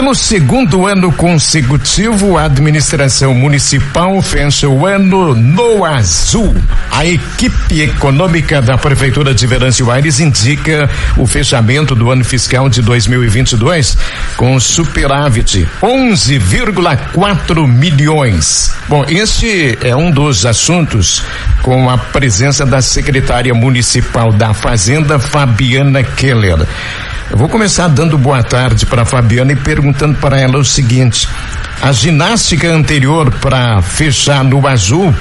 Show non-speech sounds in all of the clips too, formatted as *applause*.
Pelo segundo ano consecutivo, a administração municipal fecha o ano no azul. A equipe econômica da Prefeitura de Venâncio Aires indica o fechamento do ano fiscal de 2022 com superávit 11,4 milhões. Bom, este é um dos assuntos com a presença da secretária municipal da Fazenda, Fabiana Keller. Eu vou começar dando boa tarde para Fabiana e perguntando para ela o seguinte: a ginástica anterior para fechar no azul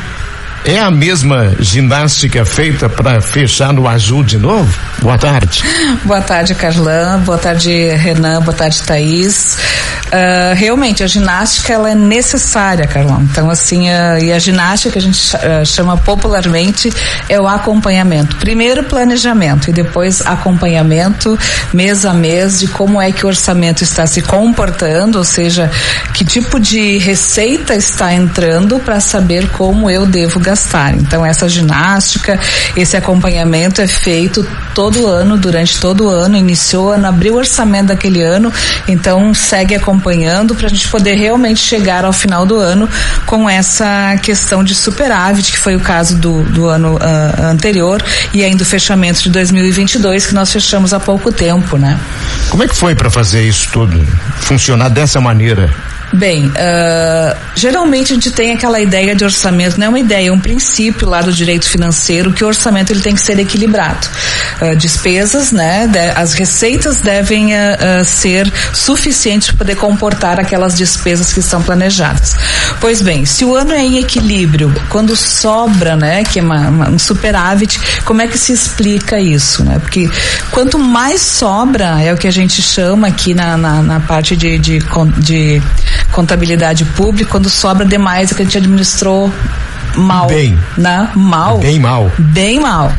é a mesma ginástica feita para fechar no azul de novo? Boa tarde. *laughs* Boa tarde, Carlã. Boa tarde, Renan. Boa tarde, Thaís. Uh, realmente, a ginástica ela é necessária, Carlão. Então, assim, uh, e a ginástica que a gente uh, chama popularmente é o acompanhamento. Primeiro, planejamento e depois acompanhamento mês a mês de como é que o orçamento está se comportando, ou seja, que tipo de receita está entrando para saber como eu devo gastar. Então essa ginástica, esse acompanhamento é feito todo ano, durante todo o ano, iniciou ano, abriu o orçamento daquele ano, então segue acompanhando para a gente poder realmente chegar ao final do ano com essa questão de superávit, que foi o caso do, do ano uh, anterior, e ainda o fechamento de 2022, que nós fechamos há pouco tempo, né? Como é que foi para fazer isso tudo funcionar dessa maneira? Bem, uh, geralmente a gente tem aquela ideia de orçamento, não é uma ideia, é um princípio lá do direito financeiro que o orçamento ele tem que ser equilibrado. Uh, despesas, né? De, as receitas devem uh, ser suficientes para poder comportar aquelas despesas que estão planejadas. Pois bem, se o ano é em equilíbrio, quando sobra, né, que é uma, uma, um superávit, como é que se explica isso, né? Porque quanto mais sobra, é o que a gente chama aqui na, na, na parte de, de, de contabilidade pública, quando sobra demais é que a gente administrou mal. Bem. Né? Mal. Bem mal. Bem mal.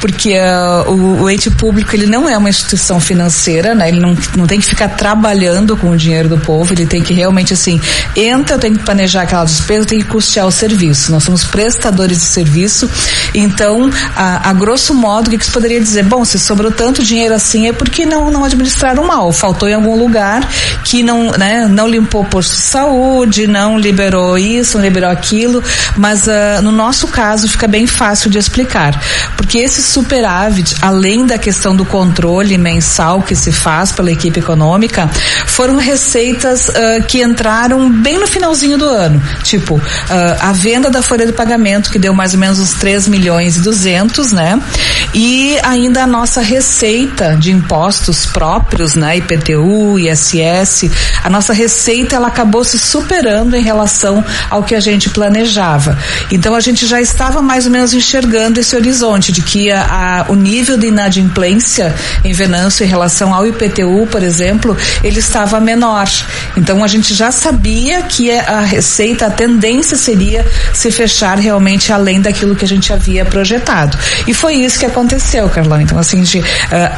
Porque uh, o, o, ente público ele não é uma instituição financeira, né? Ele não, não tem que ficar trabalhando com o dinheiro do povo, ele tem que realmente assim, entra, tem que planejar aquela despesa, tem que custear o serviço. Nós somos prestadores de serviço, então, a, a grosso modo, o que, que você poderia dizer? Bom, se sobrou tanto dinheiro assim é porque não, não administraram mal, faltou em algum lugar que não, né, não limpou o posto de saúde, não liberou isso, não liberou aquilo, mas no nosso caso fica bem fácil de explicar, porque esse superávit, além da questão do controle mensal que se faz pela equipe econômica, foram receitas uh, que entraram bem no finalzinho do ano, tipo uh, a venda da folha de pagamento que deu mais ou menos uns 3 milhões e 200, né? E ainda a nossa receita de impostos próprios, né? IPTU, ISS, a nossa receita ela acabou se superando em relação ao que a gente planejava. Então a gente já estava mais ou menos enxergando esse horizonte de que a, a, o nível de inadimplência em Venâncio em relação ao IPTU, por exemplo, ele estava menor. Então a gente já sabia que a receita, a tendência seria se fechar realmente além daquilo que a gente havia projetado. E foi isso que aconteceu, Carlão. Então assim, a gente uh,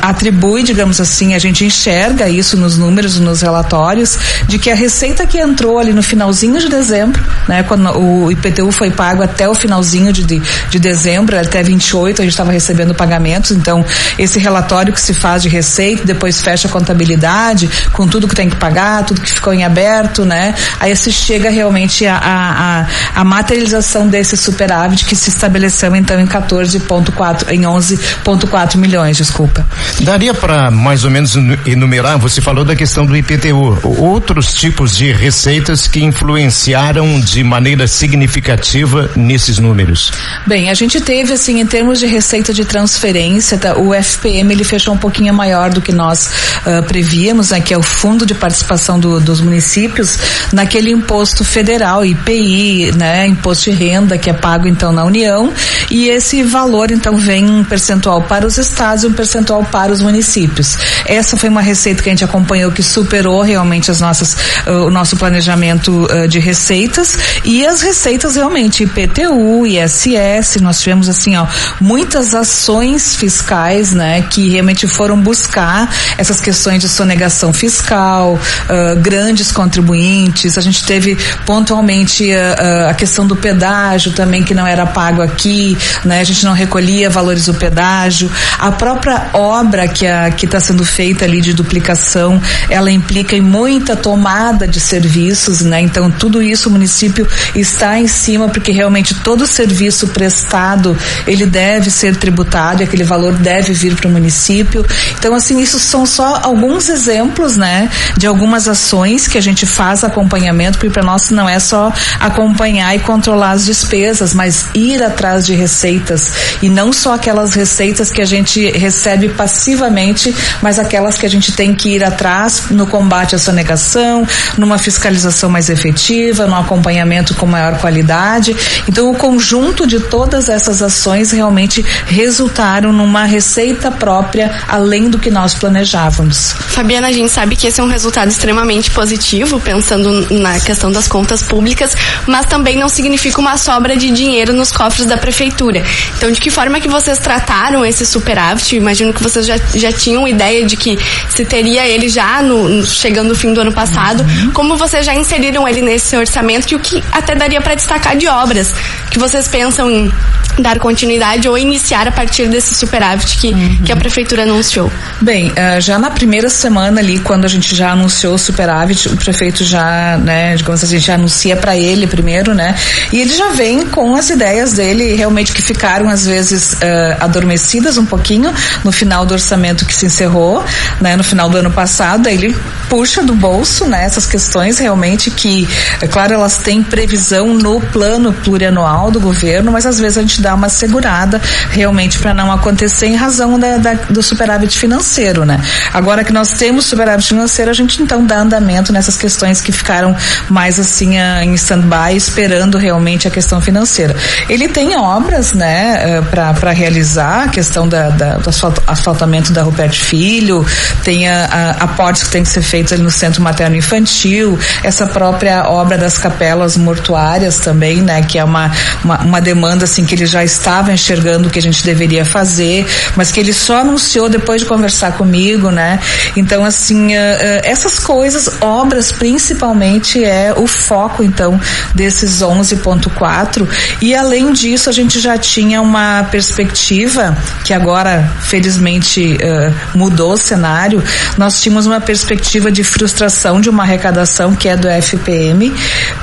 atribui, digamos assim, a gente enxerga isso nos números, nos relatórios, de que a receita que entrou ali no finalzinho de dezembro, né, quando o IPTU foi pago até o finalzinho de, de, de dezembro, até 28 a gente estava recebendo pagamentos, então esse relatório que se faz de receita, depois fecha a contabilidade, com tudo que tem que pagar, tudo que ficou em aberto, né? Aí se chega realmente a, a, a materialização desse superávit que se estabeleceu então em 14.4, em 11.4 milhões, desculpa. Daria para mais ou menos enumerar, você falou da questão do IPTU, outros tipos de receitas que influenciaram de maneira significativa nesses números? Bem, a gente teve assim em termos de receita de transferência, tá, o FPM ele fechou um pouquinho maior do que nós uh, prevíamos, né, que é o Fundo de Participação do, dos Municípios naquele imposto federal, IPI, né, imposto de renda que é pago então na União e esse valor então vem um percentual para os estados e um percentual para os municípios. Essa foi uma receita que a gente acompanhou que superou realmente as nossas uh, o nosso planejamento uh, de receitas e as receitas realmente IPTU, ISS, nós tivemos assim, ó, muitas ações fiscais, né, que realmente foram buscar essas questões de sonegação fiscal, uh, grandes contribuintes, a gente teve pontualmente uh, a questão do pedágio também que não era pago aqui, né, a gente não recolhia valores do pedágio, a própria obra que a, que está sendo feita ali de duplicação, ela implica logística e muita tomada de serviços, né? Então tudo isso o município está em cima porque realmente todo serviço prestado ele deve ser tributado aquele valor deve vir para o município. Então assim isso são só alguns exemplos, né? De algumas ações que a gente faz acompanhamento porque para nós não é só acompanhar e controlar as despesas, mas ir atrás de receitas e não só aquelas receitas que a gente recebe passivamente, mas aquelas que a gente tem que ir atrás no combate à sonegação, numa fiscalização mais efetiva, no acompanhamento com maior qualidade. Então, o conjunto de todas essas ações realmente resultaram numa receita própria além do que nós planejávamos. Fabiana, a gente sabe que esse é um resultado extremamente positivo, pensando na questão das contas públicas, mas também não significa uma sobra de dinheiro nos cofres da prefeitura. Então, de que forma que vocês trataram esse superávit? Imagino que vocês já, já tinham ideia de que se teria ele já no, chegando no fim do ano passado. Uhum. Como vocês já inseriram ele nesse orçamento e o que até daria para destacar de obras que vocês pensam em dar continuidade ou iniciar a partir desse superávit que, uhum. que a prefeitura anunciou? Bem, uh, já na primeira semana ali, quando a gente já anunciou o superávit, o prefeito já, né, digamos assim, já anuncia para ele primeiro, né, e ele já vem com as ideias dele realmente que ficaram às vezes uh, adormecidas um pouquinho no final do orçamento que se encerrou, né, no final do ano passado, aí ele puxa do bolso, né, essas questões realmente que, é claro, elas têm previsão no plano plurianual do governo, mas às vezes a gente dar uma segurada realmente para não acontecer em razão da, da, do superávit financeiro, né? Agora que nós temos superávit financeiro, a gente então dá andamento nessas questões que ficaram mais assim em stand-by, esperando realmente a questão financeira. Ele tem obras, né, eh, para realizar a questão da, da, do asfaltamento da Rupert Filho, tem a, a, aportes que tem que ser feitos ali no Centro Materno Infantil, essa própria obra das capelas mortuárias também, né, que é uma, uma, uma demanda assim que ele já estava enxergando que a gente deveria fazer, mas que ele só anunciou depois de conversar comigo, né? Então, assim, uh, uh, essas coisas, obras principalmente é o foco, então, desses 11.4 e além disso a gente já tinha uma perspectiva que agora, felizmente, uh, mudou o cenário, nós tínhamos uma perspectiva de frustração de uma arrecadação que é do FPM,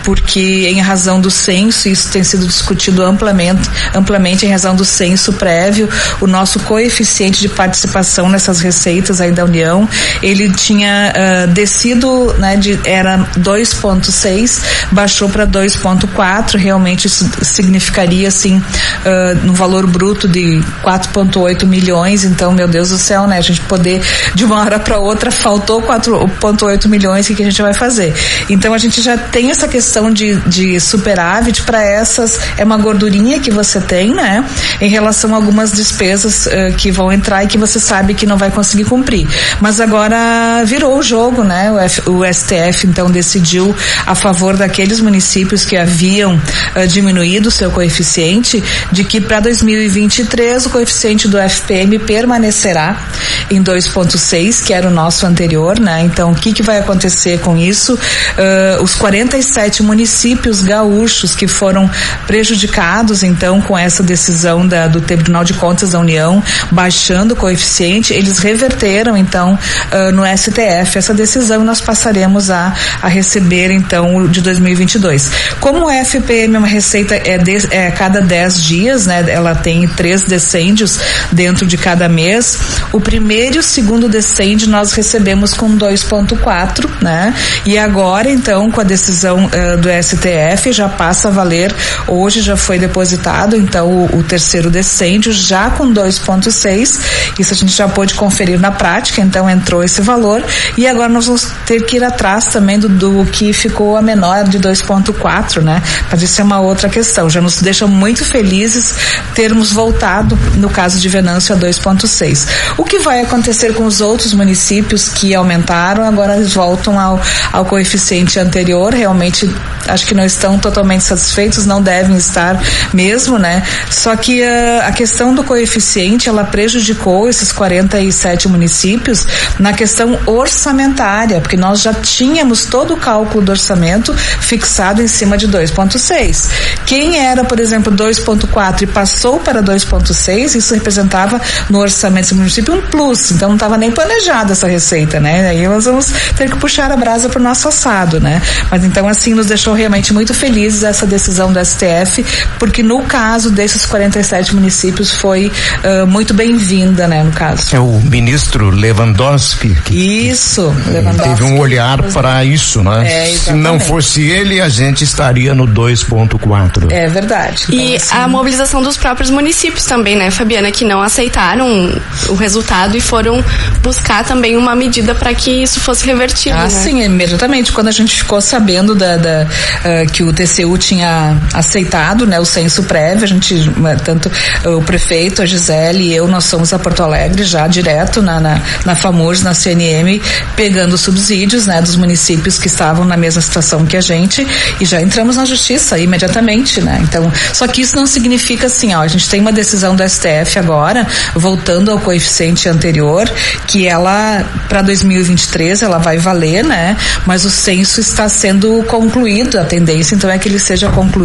porque em razão do censo, isso tem sido discutido amplamente, amplamente em razão do censo prévio, o nosso coeficiente de participação nessas receitas aí da União, ele tinha uh, descido, né, de, era 2.6, baixou para 2.4, realmente isso significaria assim uh, no valor bruto de 4.8 milhões, então meu Deus do céu, né, a gente poder de uma hora para outra faltou 4.8 milhões, o que, que a gente vai fazer? Então a gente já tem essa questão de, de superávit para essas, é uma gordurinha que você tem, né? Em relação a algumas despesas uh, que vão entrar e que você sabe que não vai conseguir cumprir. Mas agora virou o jogo, né? O, F, o STF então decidiu a favor daqueles municípios que haviam uh, diminuído o seu coeficiente, de que para 2023 o coeficiente do FPM permanecerá em 2,6, que era o nosso anterior, né? Então, o que, que vai acontecer com isso? Uh, os 47 municípios gaúchos que foram prejudicados, então, com essa decisão da, do Tribunal de Contas da União, baixando o coeficiente, eles reverteram, então, uh, no STF essa decisão e nós passaremos a, a receber, então, o de 2022. Como o FPM é uma receita é, de, é cada 10 dias, né? Ela tem três decêndios dentro de cada mês. O primeiro e o segundo decêndio nós recebemos com 2,4, né? E agora, então, com a decisão uh, do STF, já passa a valer, hoje já foi depositado, então, o, o terceiro decêndio já com 2,6. Isso a gente já pôde conferir na prática, então entrou esse valor. E agora nós vamos ter que ir atrás também do, do que ficou a menor de 2,4, né? Mas isso é uma outra questão. Já nos deixa muito felizes termos voltado, no caso de Venâncio, a 2,6. O que vai acontecer com os outros municípios que aumentaram, agora eles voltam ao, ao coeficiente anterior. Realmente, acho que não estão totalmente satisfeitos, não devem estar mesmo, né? Só que uh, a questão do coeficiente, ela prejudicou esses 47 municípios na questão orçamentária, porque nós já tínhamos todo o cálculo do orçamento fixado em cima de 2,6. Quem era, por exemplo, 2,4 e passou para 2,6, isso representava no orçamento do município um plus, então não estava nem planejada essa receita, né? Aí nós vamos ter que puxar a brasa para o nosso assado, né? Mas então assim nos deixou realmente muito felizes essa decisão do STF, porque no caso desses 47 municípios foi uh, muito bem-vinda, né, no caso. É o ministro Lewandowski que Isso, Lewandowski. teve um olhar para isso, né? É, Se não fosse ele, a gente estaria no 2.4. É verdade. Então, e assim... a mobilização dos próprios municípios também, né, Fabiana, que não aceitaram o resultado e foram buscar também uma medida para que isso fosse revertido. Ah, né? sim, imediatamente. Quando a gente ficou sabendo da, da uh, que o TCU tinha aceitado, né, o censo prévio, a gente, tanto o prefeito, a Gisele e eu, nós somos a Porto Alegre já direto na, na, na FAMURS, na CNM, pegando subsídios, né, dos municípios que estavam na mesma situação que a gente e já entramos na justiça imediatamente, né? Então, só que isso não significa assim, ó, a gente tem uma decisão do STF agora, voltando ao coeficiente anterior, que ela para 2023 ela vai valer, né? Mas o censo está sendo concluído, a tendência então é que ele seja concluído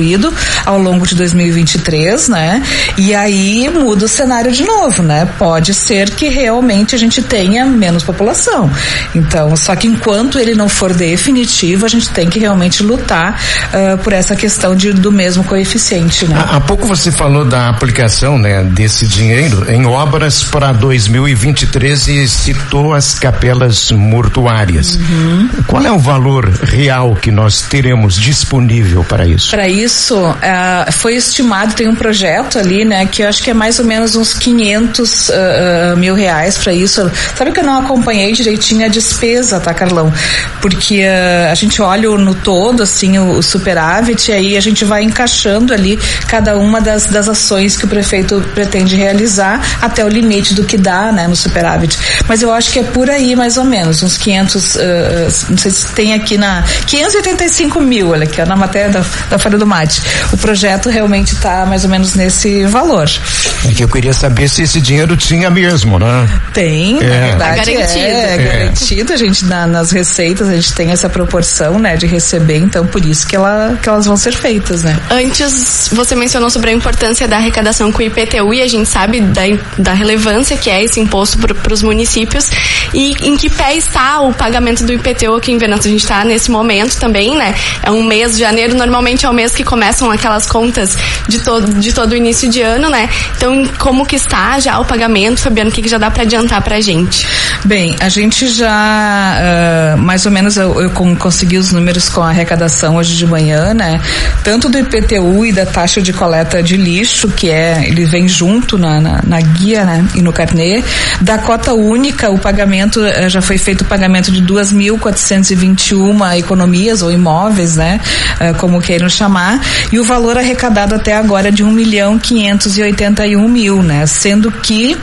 ao longo de 2023, né? E aí muda o cenário de novo, né? Pode ser que realmente a gente tenha menos população. Então, só que enquanto ele não for definitivo, a gente tem que realmente lutar uh, por essa questão de, do mesmo coeficiente, né? Há, há pouco você falou da aplicação, né, desse dinheiro em obras para 2023 e citou as capelas mortuárias. Uhum. Qual é o valor real que nós teremos disponível para isso? Para isso, uh, foi estimado, tem um projeto ali, né, que eu acho que é mais ou menos uns 500 uh, uh, mil reais para isso. Sabe que eu não acompanhei direitinho a despesa, tá, Carlão? Porque a gente olha no todo, assim, o, o superávit e aí a gente vai encaixando ali cada uma das, das ações que o prefeito pretende realizar até o limite do que dá, né, no superávit. Mas eu acho que é por aí mais ou menos, uns 500, uh, não sei se tem aqui na 585 mil, olha aqui, ó, na matéria da, da Folha do Mate. O projeto realmente está mais ou menos nesse valor. É que eu queria saber se esse dinheiro tinha mesmo, né? Tem, é. na verdade é garantido. É, é garantido. A gente na, nas receitas a gente tem essa proporção, né, de receber, então por isso que ela que elas vão ser feitas, né? Antes você mencionou sobre a importância da arrecadação com o IPTU e a gente sabe da, da relevância que é esse imposto para os municípios e em que pé está o pagamento do IPTU aqui em Venâncio. A gente está nesse momento também, né? É um mês de janeiro, normalmente é o mês que começam aquelas contas de todo, de todo início de ano, né? Então, como que está já o pagamento, Fabiano? O que, que já dá para adiantar para a gente? Bem, a gente já, uh, mais ou menos, eu, eu consegui os números com a arrecadação hoje de manhã, né? Tanto do IPTU e da taxa de coleta de lixo, que é, ele vem junto na, na, na guia, né? E no carnê. Da cota única, o pagamento, uh, já foi feito o pagamento de 2.421 economias ou imóveis, né? Uh, como queiram chamar. E o valor arrecadado até agora é de 1 milhão 581 mil, né? Sendo que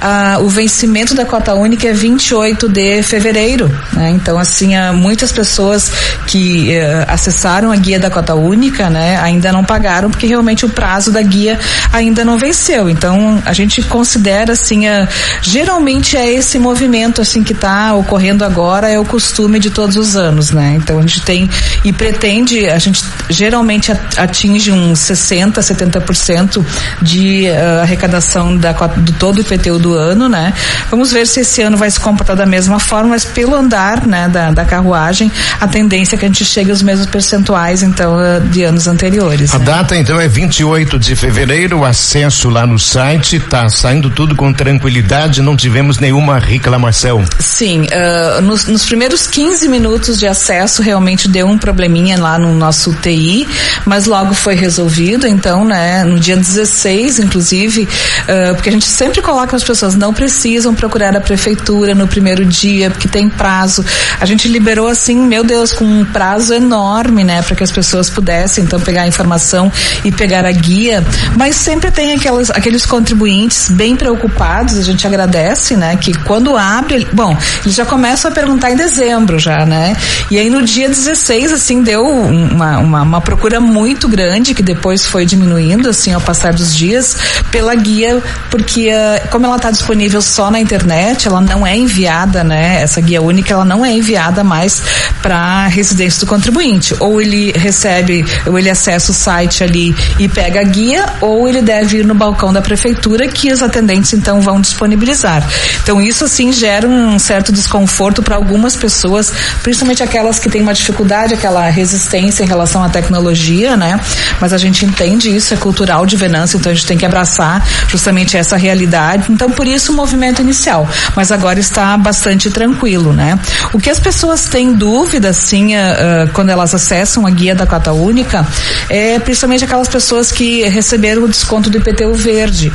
ah, o vencimento da cota única é 28 de fevereiro. Né? Então, assim, há muitas pessoas que eh, acessaram a guia da cota única, né, ainda não pagaram porque realmente o prazo da guia ainda não venceu. Então, a gente considera assim, a, geralmente é esse movimento assim que está ocorrendo agora é o costume de todos os anos, né? Então, a gente tem e pretende, a gente geralmente atinge uns 60, 70% de uh, arrecadação da do todo o IPTU do ano, né? Vamos ver se esse ano vai se comportar da mesma forma, mas pelo andar, né, da, da carruagem, a tendência é que a gente chegue aos mesmos percentuais, então, eh, de anos anteriores. A né? data, então, é 28 de fevereiro, o acesso lá no site, tá saindo tudo com tranquilidade, não tivemos nenhuma reclamação. Sim, uh, nos, nos primeiros 15 minutos de acesso, realmente deu um probleminha lá no nosso TI, mas logo foi resolvido, então, né, no dia 16, inclusive, uh, porque a gente sempre coloca as pessoas não precisam procurar a prefeitura no primeiro dia, porque tem prazo. A gente liberou assim, meu Deus, com um prazo enorme, né, para que as pessoas pudessem então pegar a informação e pegar a guia, mas sempre tem aquelas, aqueles contribuintes bem preocupados, a gente agradece, né, que quando abre, bom, eles já começam a perguntar em dezembro já, né? E aí no dia 16, assim, deu uma, uma, uma procura muito grande, que depois foi diminuindo, assim, ao passar dos dias, pela guia, porque uh, como ela está disponível só na internet, ela não é enviada, né? Essa guia única, ela não é enviada mais para residência do contribuinte. Ou ele recebe, ou ele acessa o site ali e pega a guia, ou ele deve ir no balcão da prefeitura que os atendentes então vão disponibilizar. Então isso assim gera um certo desconforto para algumas pessoas, principalmente aquelas que têm uma dificuldade, aquela resistência em relação à tecnologia, né? Mas a gente entende isso, é cultural de Venâncio, então a gente tem que abraçar justamente essa realidade. Então, por isso o movimento inicial. Mas agora está bastante tranquilo, né? O que as pessoas têm dúvida, assim, uh, quando elas acessam a guia da Cota Única, é principalmente aquelas pessoas que receberam o desconto do IPTU verde.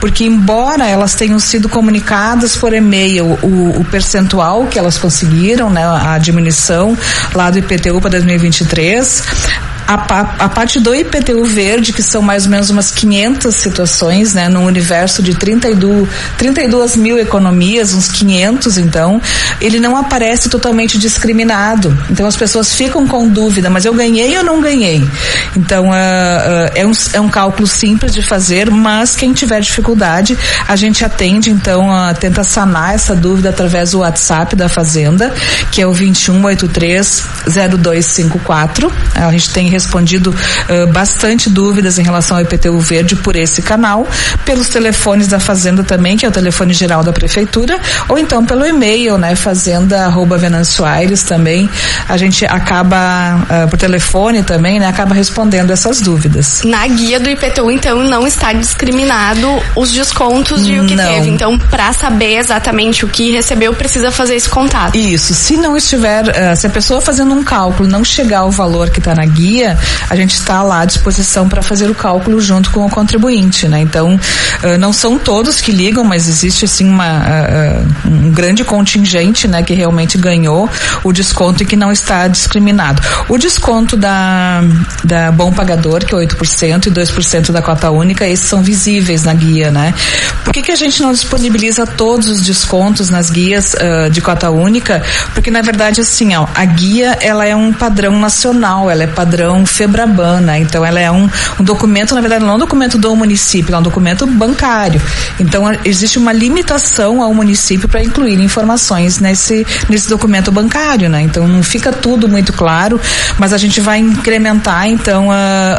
Porque, embora elas tenham sido comunicadas por e-mail o, o percentual que elas conseguiram, né, a diminuição lá do IPTU para 2023, a, a, parte do IPTU verde, que são mais ou menos umas 500 situações, né, num universo de 32, 32 mil economias, uns 500 então, ele não aparece totalmente discriminado. Então as pessoas ficam com dúvida, mas eu ganhei ou não ganhei? Então uh, uh, é, um, é um cálculo simples de fazer, mas quem tiver dificuldade, a gente atende, então uh, tenta sanar essa dúvida através do WhatsApp da Fazenda, que é o 2183 0254. A gente tem respondido uh, bastante dúvidas em relação ao IPTU verde por esse canal, pelos telefones da Fazenda também, que é o telefone geral da Prefeitura, ou então pelo e-mail, né, fazenda arroba Venâncio Aires também, a gente acaba, uh, por telefone também, né, acaba respondendo essas dúvidas. Na guia do IPTU, então, não está discriminado os descontos de o que não. teve. Então, para saber exatamente o que recebeu, precisa fazer esse contato. Isso. Se não estiver, uh, se a pessoa fazendo um cálculo não chegar ao valor que está na guia, a gente está lá à disposição para fazer o cálculo junto com o contribuinte, né? Então, uh, não são todos que ligam, mas existe assim uma, uh, um grande contingente, né, que realmente ganhou o desconto e que não está discriminado. O desconto da, da Bom Pagador, que é 8% e 2% da cota única, esses são visíveis na guia, né? Por que, que a gente não disponibiliza todos os descontos nas guias uh, de cota única? Porque na verdade assim, ó, a guia ela é um padrão nacional, ela é padrão padrão Febrabana. Então, ela é um, um documento, na verdade, não é um documento do município, é um documento bancário. Então, existe uma limitação ao município para incluir informações nesse, nesse documento bancário, né? Então, não fica tudo muito claro, mas a gente vai incrementar, então,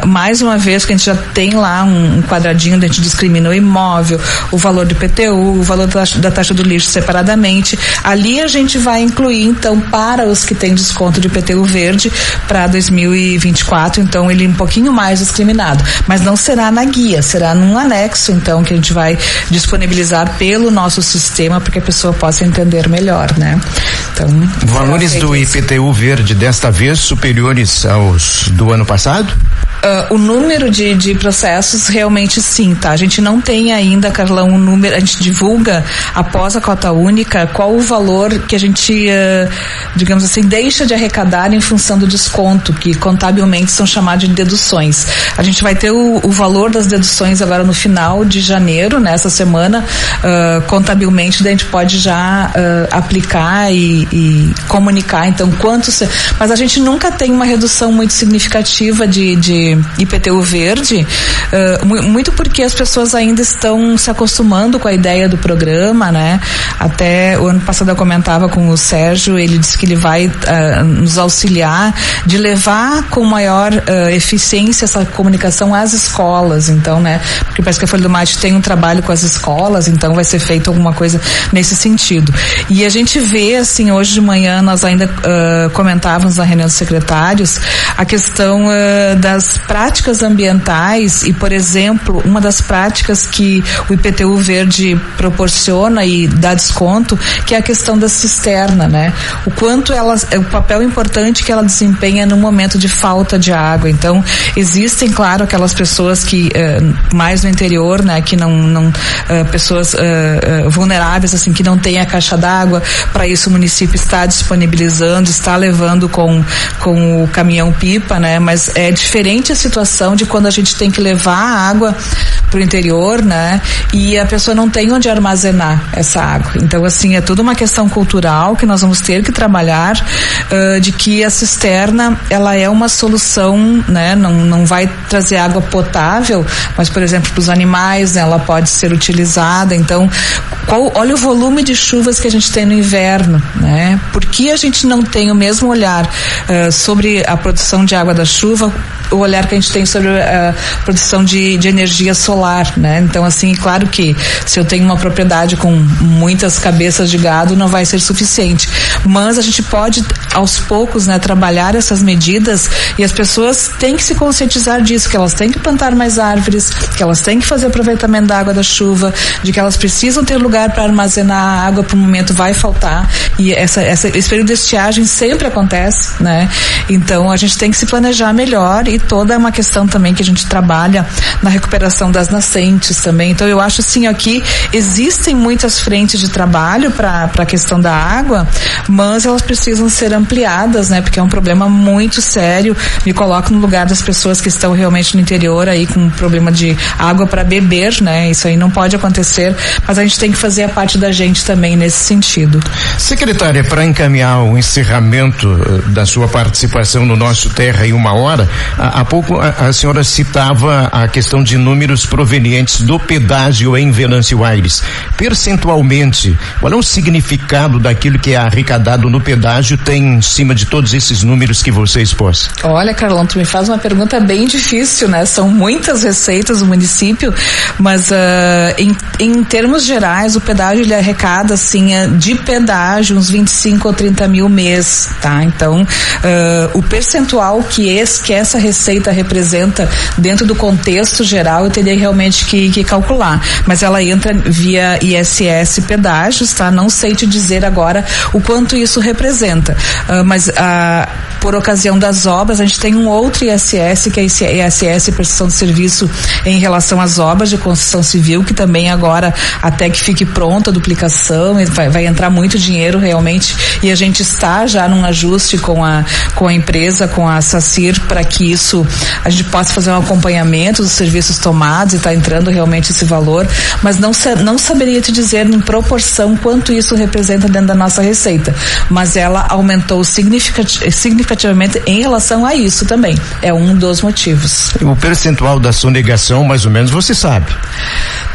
mais uma vez que a gente já tem lá um, um quadradinho onde a gente discrimina o imóvel, o valor do IPTU, o valor da taxa, da taxa do lixo separadamente. Ali a gente vai incluir, então, para os que têm desconto de IPTU verde para 2024 24, então ele é um pouquinho mais discriminado. Mas não será na guia, será num anexo, então, que a gente vai disponibilizar pelo nosso sistema para que a pessoa possa entender melhor, né? Então. Valores do IPTU verde desta vez superiores aos do ano passado? Uh, o número de, de processos realmente sim, tá? A gente não tem ainda, Carlão, um número, a gente divulga após a cota única qual o valor que a gente, uh, digamos assim, deixa de arrecadar em função do desconto, que contabilmente são chamados de deduções. A gente vai ter o, o valor das deduções agora no final de janeiro, nessa semana, uh, contabilmente, daí a gente pode já aplicar e, e, comunicar, então, quanto. Se, mas a gente nunca tem uma redução muito significativa de, de IPTU verde, uh, muito porque as pessoas ainda estão se acostumando com a ideia do programa, né? Até o ano passado eu comentava com o Sérgio, ele disse que ele vai uh, nos auxiliar de levar com maior uh, eficiência essa comunicação às escolas, então, né? Porque parece que a Folha do Mate tem um trabalho com as escolas, então vai ser feito alguma coisa nesse sentido. E a gente vê, assim, hoje de manhã nós ainda comentávamos na reunião dos secretários a questão das práticas ambientais e, por exemplo, uma das práticas que o IPTU verde proporciona e dá desconto, que é a questão da cisterna, né? O quanto ela, o papel importante que ela desempenha no momento de falta de água. Então, existem, claro, aquelas pessoas que uh, mais no interior, né, que não, não uh, pessoas uh, vulneráveis assim que não têm a caixa d'água. Para isso, o município está disponibilizando, está levando com com o caminhão pipa, né? Mas é diferente a situação de quando a gente tem que levar a água para o interior, né? E a pessoa não tem onde armazenar essa água. Então, assim, é toda uma questão cultural que nós vamos ter que trabalhar de que a cisterna ela é uma solução solução, né? Não, não vai trazer água potável, mas, por exemplo, para os animais, né, ela pode ser utilizada. Então, qual, olha o volume de chuvas que a gente tem no inverno, né? Por que a gente não tem o mesmo olhar uh, sobre a produção de água da chuva o olhar que a gente tem sobre a produção de, de energia solar, né? Então, assim, claro que se eu tenho uma propriedade com muitas cabeças de gado, não vai ser suficiente. Mas a gente pode, aos poucos, né, trabalhar essas medidas e as pessoas têm que se conscientizar disso, que elas têm que plantar mais árvores, que elas têm que fazer aproveitamento da água da chuva, de que elas precisam ter lugar para armazenar a água, para o momento vai faltar. E essa, essa, esse período de estiagem sempre acontece, né? Então a gente tem que se planejar melhor e toda uma questão também que a gente trabalha na recuperação das nascentes também. Então eu acho assim aqui existem muitas frentes de trabalho para a questão da água, mas elas precisam ser ampliadas, né? Porque é um problema muito sério. Me coloco no lugar das pessoas que estão realmente no interior aí com problema de água para beber, né? Isso aí não pode acontecer, mas a gente tem que fazer a parte da gente também nesse sentido. Secretária, para encaminhar o encerramento uh, da sua participação no nosso Terra em uma hora, há pouco a, a, senhora citava a questão de números provenientes do pedágio em Venâncio Aires. Percentualmente, qual é o significado daquilo que é arrecadado no pedágio tem em cima de todos esses números que você expôs? Olha, Carlão, tu me faz uma pergunta bem difícil, né? São muitas receitas do município, mas uh, em, em termos gerais, o pedágio ele arrecada assim de pedágio uns 25 ou 30 mil mês, tá? Então, uh, o percentual que, esse, que essa receita representa dentro do contexto geral, eu teria realmente que, que calcular. Mas ela entra via ISS pedágios, tá? Não sei te dizer agora o quanto isso representa. Uh, mas por ocasião das obras, a gente tem um outro ISS, que é ISS prestação de serviço em relação às obras de construção civil, que também agora, até que fique pronta a duplicação, vai, vai entrar muito dinheiro realmente, e a gente está já num ajuste com a, com a empresa, com a SACIR, para que isso, a gente possa fazer um acompanhamento dos serviços tomados e está entrando realmente esse valor, mas não, não saberia te dizer em proporção quanto isso representa dentro da nossa receita, mas ela aumentou significativamente em relação a isso também. É um dos motivos. O percentual da sonegação, mais ou menos, você sabe?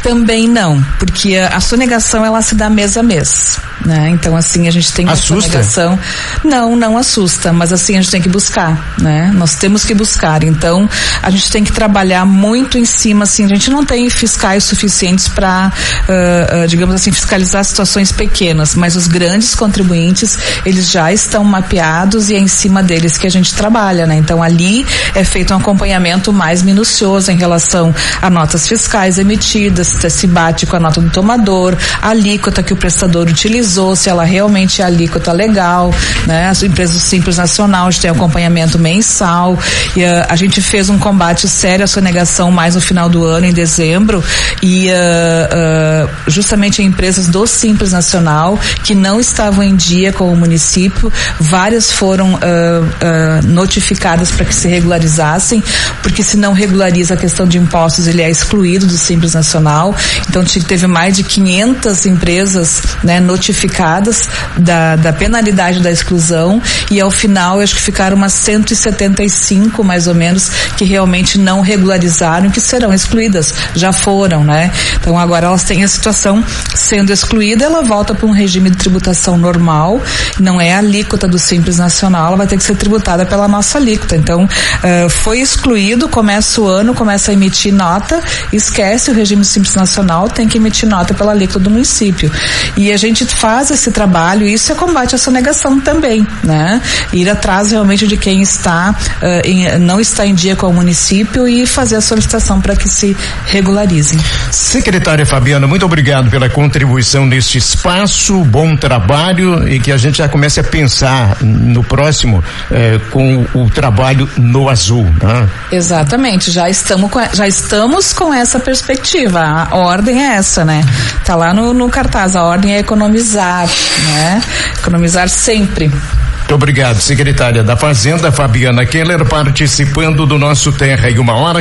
Também não, porque a sonegação ela se dá mês a mês, né? Então assim a gente tem uma assusta? sonegação. Não, não assusta, mas assim a gente tem que buscar, né? Nós temos que buscar. Então a gente tem que trabalhar muito em cima, assim a gente não tem fiscais suficientes para, uh, uh, digamos assim, fiscalizar situações pequenas, mas os grandes contribuintes eles já estão mapeados e é em cima deles que a gente trabalha, né? Então ali é feito um acompanhamento mais minucioso em relação a notas fiscais emitidas, se bate com a nota do tomador, a alíquota que o prestador utilizou, se ela realmente é alíquota legal, né? As empresas Simples Nacional a gente tem acompanhamento mensal e uh, a gente fez um combate sério à sonegação mais no final do ano, em dezembro, e uh, uh, justamente em empresas do Simples Nacional que não estavam em dia com o município, várias foram uh, notificadas para que se regularizassem, porque se não regulariza a questão de impostos, ele é excluído do Simples Nacional. Então teve mais de 500 empresas né, notificadas da, da penalidade da exclusão e ao final acho que ficaram umas 175 mais ou menos que realmente não regularizaram que serão excluídas. Já foram, né? Então agora elas têm a situação sendo excluída, ela volta para um regime de tributação normal, não é a alíquota do Simples Nacional, ela vai ter que ser tributada pela nossa alíquota. Então, uh, foi excluído, começa o ano, começa a emitir nota, esquece o regime simples nacional, tem que emitir nota pela alíquota do município. E a gente faz esse trabalho, isso é combate à sonegação também, né? Ir atrás realmente de quem está, uh, em, não está em dia com o município e fazer a solicitação para que se regularizem. Secretária Fabiana, muito obrigado pela contribuição neste espaço, bom trabalho e que a gente já comece a pensar no próximo eh, com o trabalho no azul. Né? Exatamente, já estamos, com, já estamos com essa perspectiva. A ordem é essa, né? Tá lá no, no cartaz, a ordem é economizar, né? Economizar sempre. Muito obrigado, secretária da Fazenda, Fabiana Keller, participando do nosso Terra em uma hora.